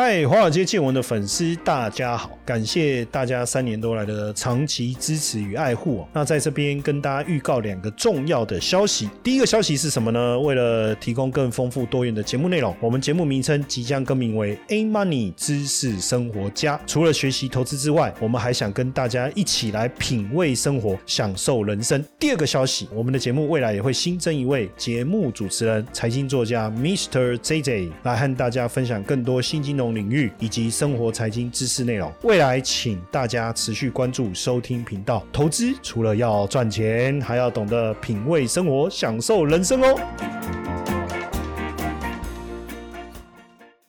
嗨，华尔街见闻的粉丝，大家好！感谢大家三年多来的长期支持与爱护哦。那在这边跟大家预告两个重要的消息。第一个消息是什么呢？为了提供更丰富多元的节目内容，我们节目名称即将更名为 A Money 知识生活家。除了学习投资之外，我们还想跟大家一起来品味生活，享受人生。第二个消息，我们的节目未来也会新增一位节目主持人，财经作家 Mr. JJ 来和大家分享更多新金融。领域以及生活财经知识内容，未来请大家持续关注收听频道。投资除了要赚钱，还要懂得品味生活，享受人生哦。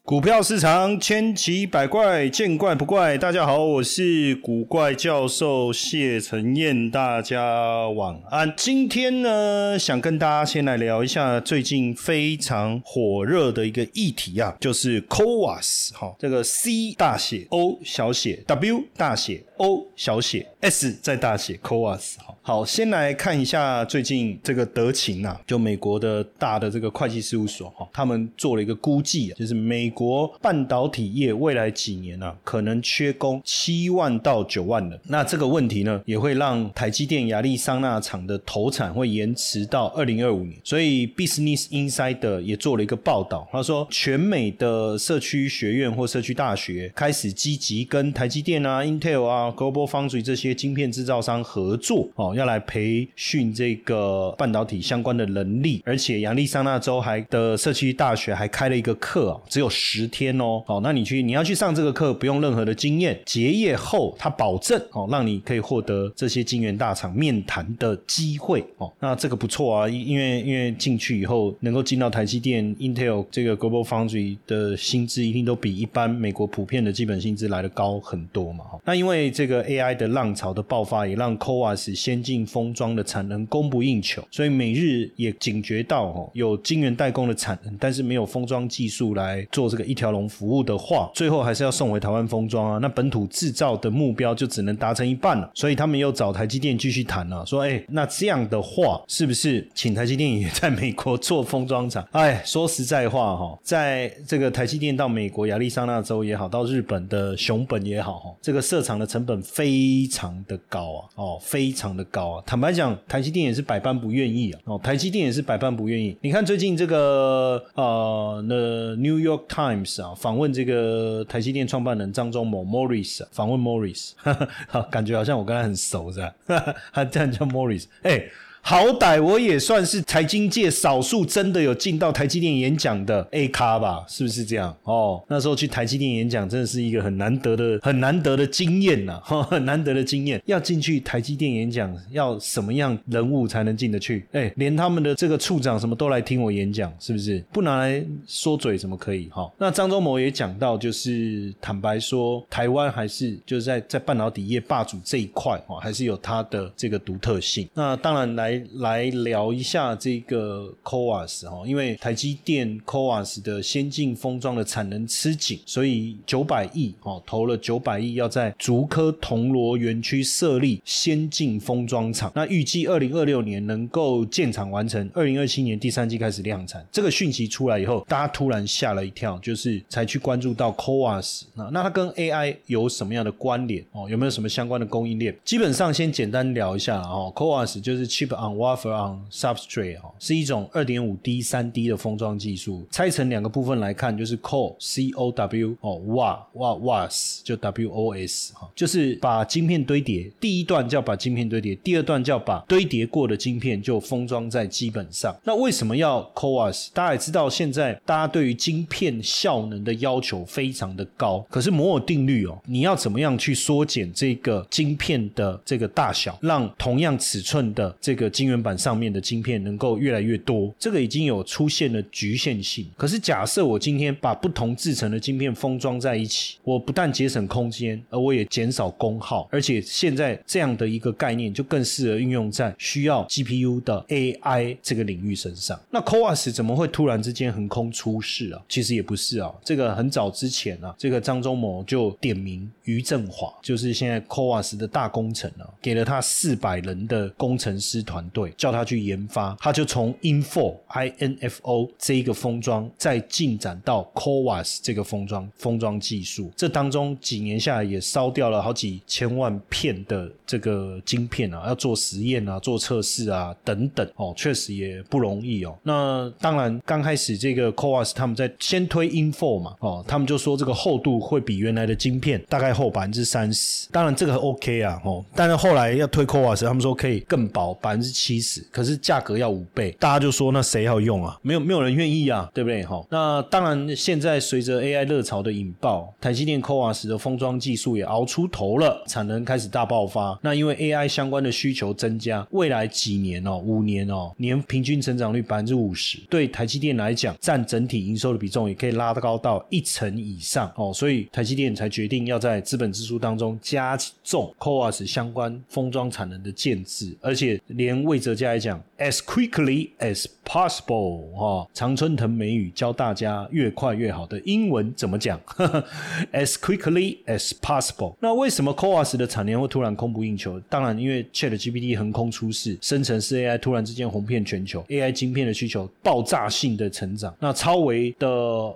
股票市场千奇百怪，见怪不怪。大家好，我是古怪教授谢承彦，大家晚安。今天呢，想跟大家先来聊一下最近非常火热的一个议题啊，就是 COAS 哈，这个 C 大写 O 小写 W 大写 O 小写 S 再大写 COAS 哈。好，先来看一下最近这个德勤啊，就美国的大的这个会计事务所哈，他们做了一个估计，就是美国半导体业未来几年啊，可能缺工七万到九万人。那这个问题呢，也会让台积电亚利桑那厂的投产会延迟到二零二五年。所以 Business Insider 也做了一个报道，他说，全美的社区学院或社区大学开始积极跟台积电啊、Intel 啊、Global Foundry 这些晶片制造商合作哦。要来培训这个半导体相关的能力，而且亚利桑那州还的社区大学还开了一个课啊，只有十天哦。好，那你去你要去上这个课，不用任何的经验，结业后他保证哦，让你可以获得这些晶圆大厂面谈的机会哦。那这个不错啊，因为因为进去以后能够进到台积电、Intel 这个 Global Foundry 的薪资一定都比一般美国普遍的基本薪资来的高很多嘛。那因为这个 AI 的浪潮的爆发，也让 CoWAS 先。进封装的产能供不应求，所以每日也警觉到哦，有晶圆代工的产能，但是没有封装技术来做这个一条龙服务的话，最后还是要送回台湾封装啊。那本土制造的目标就只能达成一半了。所以他们又找台积电继续谈了，说哎，那这样的话，是不是请台积电也在美国做封装厂？哎，说实在话哈，在这个台积电到美国亚利桑那州也好，到日本的熊本也好哈，这个设厂的成本非常的高啊，哦，非常的高啊。坦白讲，台积电也是百般不愿意啊。哦，台积电也是百般不愿意。你看最近这个呃，The New York Times 啊，访问这个台积电创办人张忠谋 Morris，访问 Morris，好，感觉好像我跟他很熟是吧？他这样叫 Morris，哎。好歹我也算是财经界少数真的有进到台积电演讲的 A 咖吧，是不是这样？哦，那时候去台积电演讲真的是一个很难得的、很难得的经验呐，很难得的经验。要进去台积电演讲，要什么样人物才能进得去？哎，连他们的这个处长什么都来听我演讲，是不是？不拿来说嘴怎么可以？哈，那张忠谋也讲到，就是坦白说，台湾还是就是在在半导体业霸主这一块，哦，还是有它的这个独特性。那当然来。来来聊一下这个 CoWAS 哈，因为台积电 CoWAS 的先进封装的产能吃紧，所以九百亿哦投了九百亿要在竹科铜锣园区设立先进封装厂，那预计二零二六年能够建厂完成，二零二七年第三季开始量产。这个讯息出来以后，大家突然吓了一跳，就是才去关注到 CoWAS 那那它跟 AI 有什么样的关联哦？有没有什么相关的供应链？基本上先简单聊一下哦，CoWAS 就是 Chip。On wafer on substrate 哈，是一种二点五 D 三 D 的封装技术。拆成两个部分来看，就是 Co C O W 哦，wa wa was 就 W O S 哈，就是把晶片堆叠。第一段叫把晶片堆叠，第二段叫把堆叠过的晶片就封装在基本上。那为什么要 CoWAS？大家也知道，现在大家对于晶片效能的要求非常的高。可是摩尔定律哦，你要怎么样去缩减这个晶片的这个大小，让同样尺寸的这个晶圆板上面的晶片能够越来越多，这个已经有出现了局限性。可是假设我今天把不同制成的晶片封装在一起，我不但节省空间，而我也减少功耗，而且现在这样的一个概念就更适合运用在需要 GPU 的 AI 这个领域身上。那 c o a s 怎么会突然之间横空出世啊？其实也不是啊，这个很早之前啊，这个张忠谋就点名于振华，就是现在 c o a s 的大工程啊，给了他四百人的工程师团。团队，叫他去研发，他就从 Info I N F O 这一个封装，再进展到 CoWAS 这个封装封装技术，这当中几年下来也烧掉了好几千万片的这个晶片啊，要做实验啊，做测试啊等等哦，确实也不容易哦。那当然刚开始这个 CoWAS 他们在先推 Info 嘛，哦，他们就说这个厚度会比原来的晶片大概厚百分之三十，当然这个 OK 啊，哦，但是后来要推 CoWAS，他们说可以更薄百分之七十，可是价格要五倍，大家就说那谁要用啊？没有没有人愿意啊，对不对？哈，那当然现在随着 AI 热潮的引爆，台积电 CoWAS 的封装技术也熬出头了，产能开始大爆发。那因为 AI 相关的需求增加，未来几年哦，五年哦，年平均成长率百分之五十，对台积电来讲，占整体营收的比重也可以拉高到一成以上哦。所以台积电才决定要在资本支出当中加重 CoWAS 相关封装产能的建制，而且连魏哲家来讲，as quickly as possible 哈，常春藤美语教大家越快越好的英文怎么讲？as quickly as possible。那为什么 c o a s 的产能会突然供不应求？当然，因为 Chat GPT 横空出世，生成式 AI 突然之间红遍全球，AI 晶片的需求爆炸性的成长。那超维的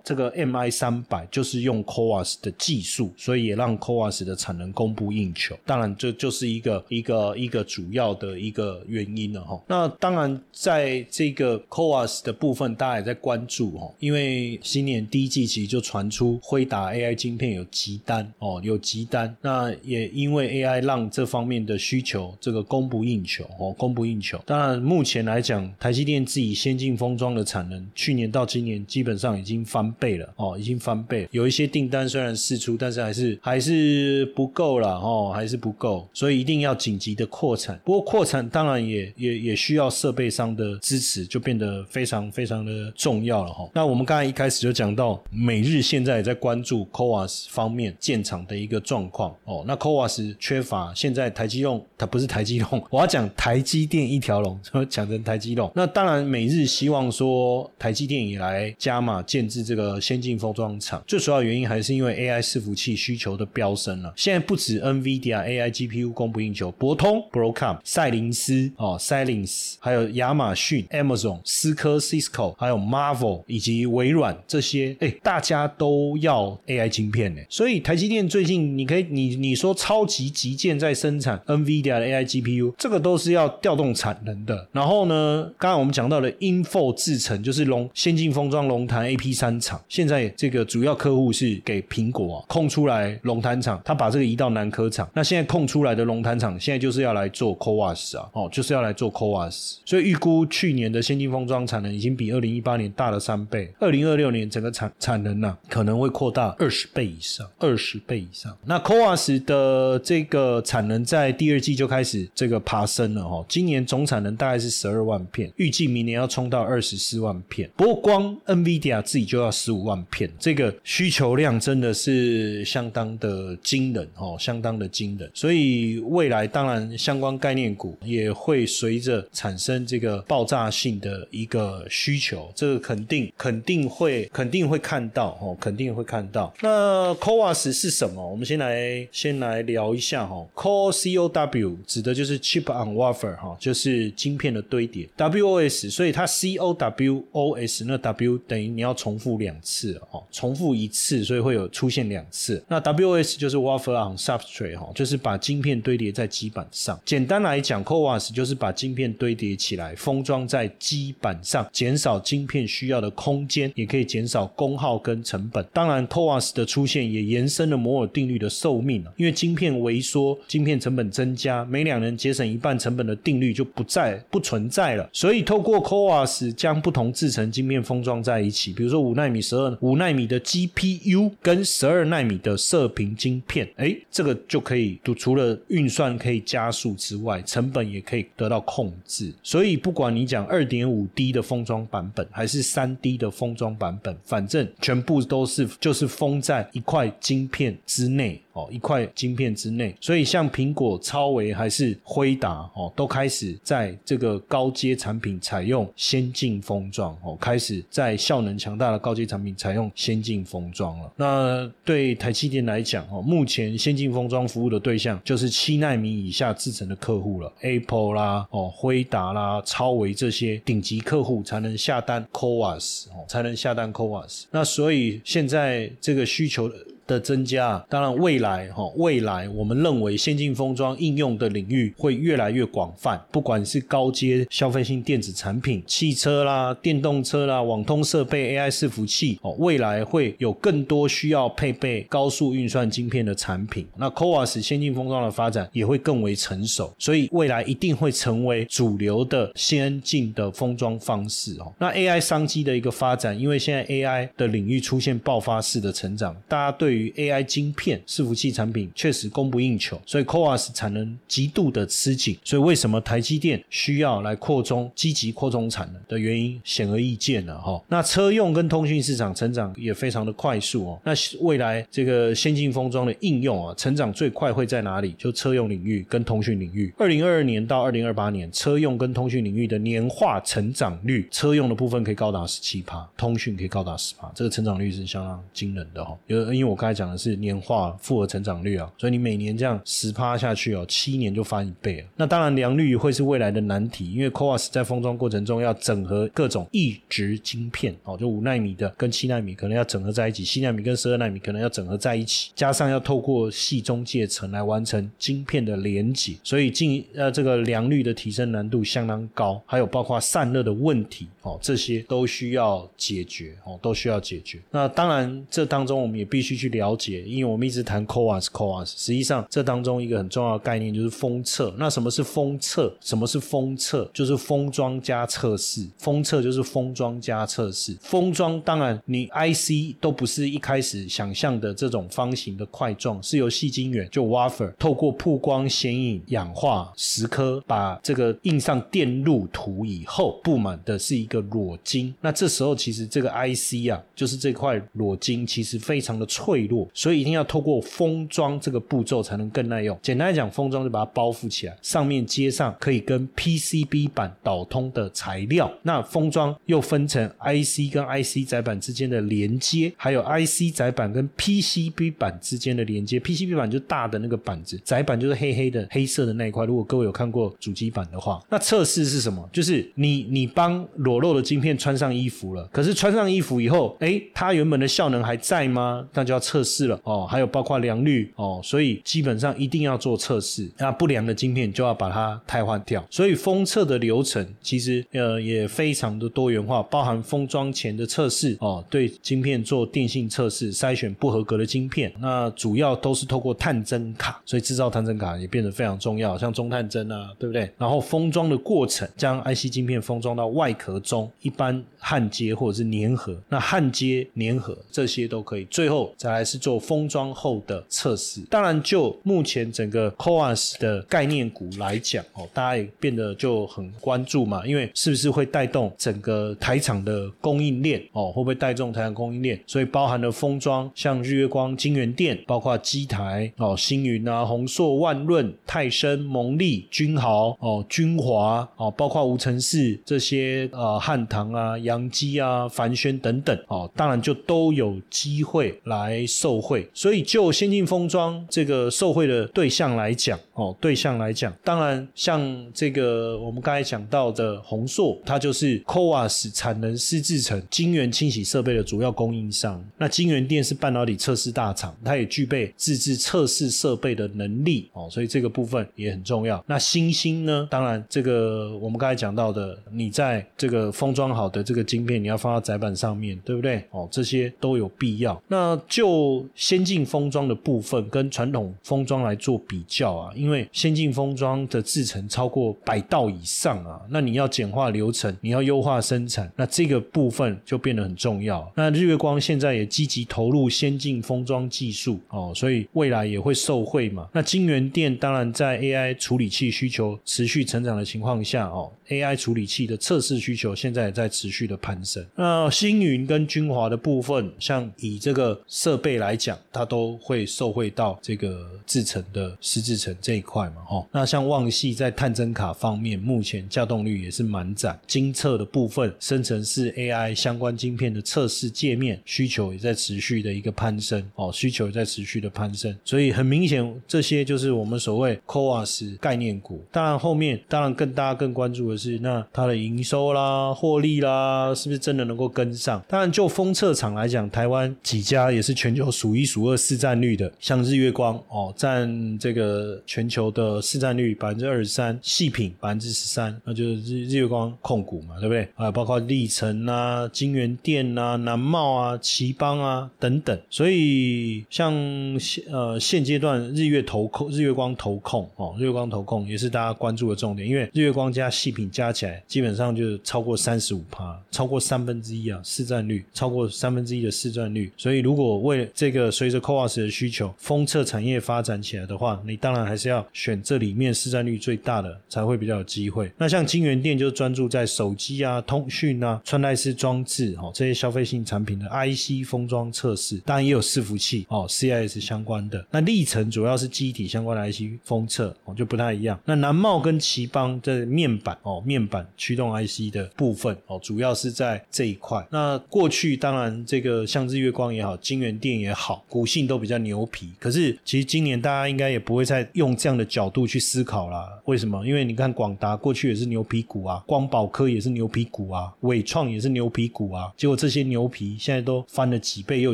这个 MI 三百就是用 c o a s 的技术，所以也让 c o a s 的产能供不应求。当然，这就是一个一个一个主要的一个原因了哈。那当然，在这个 CoAS 的部分，大家也在关注哦，因为新年第一季其实就传出辉达 AI 晶片有急单哦，有急单。那也因为 AI 让这方面的需求这个供不应求哦，供不应求。当然，目前来讲，台积电自己先进封装的产能，去年到今年基本上已经翻倍了哦，已经翻倍。有一些订单虽然试出，但是还是还是不够了哦，还是不够，所以一定要紧急的扩产。不过扩产当然也也也需要设备商的支持，就变变得非常非常的重要了哈。那我们刚才一开始就讲到，美日现在也在关注 CoWAS 方面建厂的一个状况哦。那 CoWAS 缺乏，现在台积用它不是台积用，我要讲台积电一条龙，怎 么讲成台积用。那当然，美日希望说台积电也来加码建制这个先进封装厂，最主要原因还是因为 AI 伺服器需求的飙升了。现在不止 NVIDIA AI GPU 供不应求，博通 Broadcom、赛灵思哦 Silence，还有亚马逊 Amazon、思科 Cisco，还有 Marvel 以及微软这些，哎，大家都要 AI 晶片呢。所以台积电最近，你可以你你说超级极件在生产 NVIDIA 的 AI GPU，这个都是要调动产能的。然后呢，刚刚我们讲到的 Info 制程，就是龙先进封装龙潭 AP 三厂，现在这个主要客户是给苹果啊，空出来龙潭厂，他把这个移到南科厂。那现在空出来的龙潭厂，现在就是要来做 CoWAS 啊，哦，就是要来做 CoWAS。所以预估去年的先进封装产能已经比二零一八年大了三倍，二零二六年整个产产能呢可能会扩大二十倍以上，二十倍以上。那 c o a s 的这个产能在第二季就开始这个爬升了哈，今年总产能大概是十二万片，预计明年要冲到二十四万片。不过光 NVIDIA 自己就要十五万片，这个需求量真的是相当的惊人哦，相当的惊人。所以未来当然相关概念股也会随着产生这个爆炸性的一个需求，这个肯定肯定会肯定会看到哦，肯定会看到。那 CoWAS 是什么？我们先来先来聊一下哈 CoCOW 指的就是 Chip on Wafer 哈，就是晶片的堆叠。W O S 所以它 C O W O S 那 W 等于你要重复两次哦，重复一次，所以会有出现两次。那 W O S 就是 Wafer on Substrate 哈，就是把晶片堆叠在基板上。简单来讲，CoWAS 就是把晶片堆叠起来，封装在基板上，减少晶片需要的空间，也可以减少功耗跟成本。当然，CoWAS 的出现也延伸了摩尔定律的寿命因为晶片萎缩，晶片成本增加，每两人节省一半成本的定律就不再不存在了。所以，透过 CoWAS 将不同制成晶片封装在一起，比如说五纳米、十二五纳米的 GPU 跟十二纳米的射频晶片，哎，这个就可以除了运算可以加速之外，成本也可以得到控制。所以，不管你讲二点五 D 的封装版本，还是三 D 的封装版本，反正全部都是就是封在一块晶片之内。哦一块晶片之内。所以像苹果、超维还是辉达哦，都开始在这个高阶产品采用先进封装哦，开始在效能强大的高阶产品采用先进封装了。那对台积电来讲哦，目前先进封装服务的对象就是七纳米以下制成的客户了，Apple 啦、哦辉达啦、超维这些顶级客户才能下单 CoWAS 哦，才能下单 CoWAS。那所以现在这个需求。的增加，当然未来哈，未来我们认为先进封装应用的领域会越来越广泛，不管是高阶消费性电子产品、汽车啦、电动车啦、网通设备、AI 伺服器哦，未来会有更多需要配备高速运算晶片的产品。那 CoWAS 先进封装的发展也会更为成熟，所以未来一定会成为主流的先进的封装方式哦。那 AI 商机的一个发展，因为现在 AI 的领域出现爆发式的成长，大家对对于 AI 晶片伺服器产品确实供不应求，所以 Coas 产能极度的吃紧。所以为什么台积电需要来扩充、积极扩充产能的原因显而易见了哈。那车用跟通讯市场成长也非常的快速哦。那未来这个先进封装的应用啊，成长最快会在哪里？就车用领域跟通讯领域。二零二二年到二零二八年，车用跟通讯领域的年化成长率，车用的部分可以高达十七趴，通讯可以高达十趴，这个成长率是相当惊人的哈。因为因为我刚才。讲的是年化复合成长率啊，所以你每年这样十趴下去哦，七年就翻一倍了。那当然良率会是未来的难题，因为 CoWAS 在封装过程中要整合各种异质晶片哦，就五纳米的跟七纳米可能要整合在一起，七纳米跟十二纳米可能要整合在一起，加上要透过细中介层来完成晶片的连接，所以进呃这个良率的提升难度相当高，还有包括散热的问题哦，这些都需要解决哦，都需要解决。那当然这当中我们也必须去了。解，因为我们一直谈 Coas Coas，实际上这当中一个很重要的概念就是封测。那什么是封测？什么是封测？就是封装加测试。封测就是封装加测试。封装当然你 IC 都不是一开始想象的这种方形的块状，是由细晶圆就 Wafer 透过曝光、显影、氧化、蚀刻，把这个印上电路图以后，布满的是一个裸晶。那这时候其实这个 IC 啊，就是这块裸晶，其实非常的脆所以一定要透过封装这个步骤才能更耐用。简单来讲，封装就把它包覆起来，上面接上可以跟 PCB 板导通的材料。那封装又分成 IC 跟 IC 载板之间的连接，还有 IC 载板跟 PCB 板之间的连接。PCB 板就是大的那个板子，载板就是黑黑的黑色的那一块。如果各位有看过主机板的话，那测试是什么？就是你你帮裸露的晶片穿上衣服了，可是穿上衣服以后，哎，它原本的效能还在吗？那就要测。测试了哦，还有包括良率哦，所以基本上一定要做测试。那不良的晶片就要把它替换掉。所以封测的流程其实呃也非常的多元化，包含封装前的测试哦，对晶片做电性测试，筛选不合格的晶片。那主要都是透过探针卡，所以制造探针卡也变得非常重要，像中探针啊，对不对？然后封装的过程，将 IC 晶片封装到外壳中，一般焊接或者是粘合。那焊接、粘合这些都可以，最后再来是。是做封装后的测试。当然，就目前整个 COAS 的概念股来讲，哦，大家也变得就很关注嘛，因为是不是会带动整个台厂的供应链？哦，会不会带动台厂供应链？所以包含了封装，像日月光、金源电，包括机台，哦，星云啊、宏硕、万润、泰森、蒙利、君豪，哦，君华，哦，包括无尘室这些，呃，汉唐啊、阳基啊、凡轩等等，哦，当然就都有机会来。受贿，所以就先进封装这个受贿的对象来讲，哦，对象来讲，当然像这个我们刚才讲到的宏硕，它就是 CoWAS 产能湿制成晶圆清洗设备的主要供应商。那晶圆电是半导体测试大厂，它也具备自制测试设备的能力，哦，所以这个部分也很重要。那新兴呢，当然这个我们刚才讲到的，你在这个封装好的这个晶片，你要放到载板上面对不对？哦，这些都有必要。那就先进封装的部分跟传统封装来做比较啊，因为先进封装的制程超过百道以上啊，那你要简化流程，你要优化生产，那这个部分就变得很重要。那日月光现在也积极投入先进封装技术哦，所以未来也会受惠嘛。那金源电当然在 AI 处理器需求持续成长的情况下哦，AI 处理器的测试需求现在也在持续的攀升。那星云跟君华的部分，像以这个设备来讲，它都会受惠到这个制程的湿制程这一块嘛，哦，那像旺系在探针卡方面，目前架动率也是满载，精测的部分，生成式 AI 相关晶片的测试界面需求也在持续的一个攀升，哦，需求也在持续的攀升，所以很明显，这些就是我们所谓 c o a s 概念股。当然后面，当然更大家更关注的是，那它的营收啦、获利啦，是不是真的能够跟上？当然就封测厂来讲，台湾几家也是全球数一数二市占率的，像日月光哦，占这个全球的市占率百分之二十三，细品百分之十三，那就是日日月光控股嘛，对不对？啊，包括历程啊、金源店啊、南茂啊、奇邦啊等等。所以像现呃现阶段日月投控、日月光投控哦，日月光投控也是大家关注的重点，因为日月光加细品加起来基本上就是超过三十五趴，超过三分之一啊市占率，超过三分之一的市占率。所以如果为这个随着 CoWAS 的需求，封测产业发展起来的话，你当然还是要选这里面市占率最大的，才会比较有机会。那像金源店就专注在手机啊、通讯啊、穿戴式装置哦这些消费性产品的 IC 封装测试，当然也有伺服器哦 CIS 相关的。那历程主要是机体相关的 IC 封测哦就不太一样。那南茂跟奇邦的面板哦面板驱动 IC 的部分哦主要是在这一块。那过去当然这个像日月光也好，金源店也好，股性都比较牛皮。可是其实今年大家应该也不会再用这样的角度去思考啦。为什么？因为你看广达过去也是牛皮股啊，光宝科也是牛皮股啊，伟创也是牛皮股啊。结果这些牛皮现在都翻了几倍又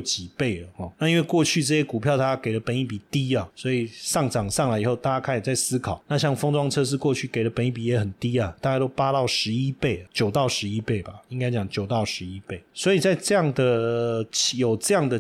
几倍了哦。那因为过去这些股票它给的本益比低啊，所以上涨上来以后，大家开始在思考。那像封装测试过去给的本益比也很低啊，大概都八到十一倍，九到十一倍吧，应该讲九到十一倍。所以在这样的有这样的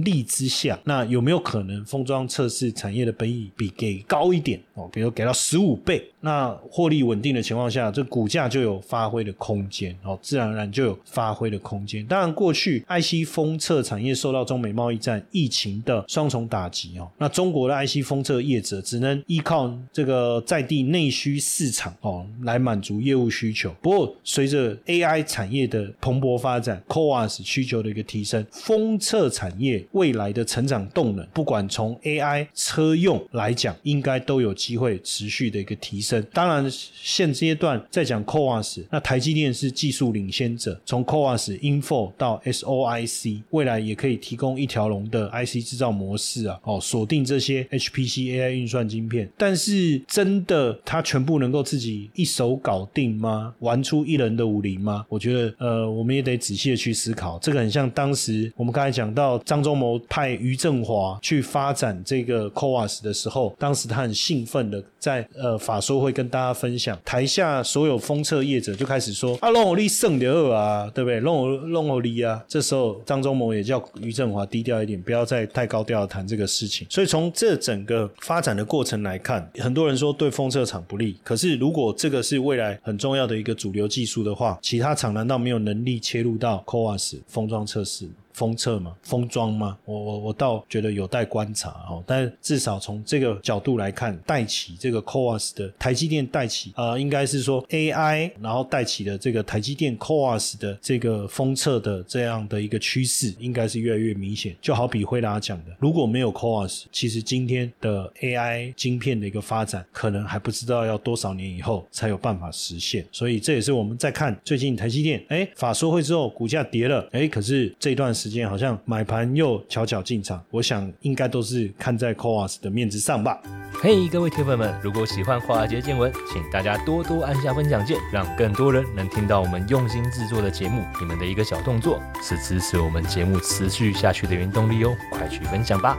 潜力之下，那有没有可能封装测试产业的本益比给高一点哦？比如给到十五倍，那获利稳定的情况下，这股价就有发挥的空间哦，自然而然就有发挥的空间。当然，过去 IC 封测产业受到中美贸易战、疫情的双重打击哦，那中国的 IC 封测业者只能依靠这个在地内需市场哦来满足业务需求。不过，随着 AI 产业的蓬勃发展，CoWAS 需求的一个提升，封测产业未来的成长动能，不管从 AI 车用来讲，应该都有机会持续的一个提升。当然，现阶段在讲 Coas，那台积电是技术领先者，从 Coas、Info 到 SOIC，未来也可以提供一条龙的 IC 制造模式啊，哦，锁定这些 HPC AI 运算晶片。但是，真的它全部能够自己一手搞定吗？玩出一人的武林吗？我觉得，呃，我们也得仔细的去思考。这个很像当时我们刚才讲到张忠谋派于振华去发展这个 Coas 的时候，当时他很兴奋的在呃法说会跟大家分享，台下所有封测业者就开始说啊，龙欧利胜的二啊，对不对？龙欧龙欧利啊，这时候张忠谋也叫于振华低调一点，不要再太高调谈这个事情。所以从这整个发展的过程来看，很多人说对封测厂不利，可是如果这个是未来很重要的一个主流技术的话，其他厂难道没有能力切入到 Coas 封装测试？封测嘛，封装吗？我我我倒觉得有待观察哦。但至少从这个角度来看，带起这个 CoWAS 的台积电带起，呃，应该是说 AI，然后带起的这个台积电 CoWAS 的这个封测的这样的一个趋势，应该是越来越明显。就好比辉达讲的，如果没有 CoWAS，其实今天的 AI 晶片的一个发展，可能还不知道要多少年以后才有办法实现。所以这也是我们在看最近台积电，哎，法说会之后股价跌了，哎，可是这段时好像买盘又悄悄进场，我想应该都是看在 Coas 的面子上吧。嘿，各位铁粉们，如果喜欢华尔街见闻，请大家多多按下分享键，让更多人能听到我们用心制作的节目。你们的一个小动作，是支持我们节目持续下去的原动力哦，快去分享吧。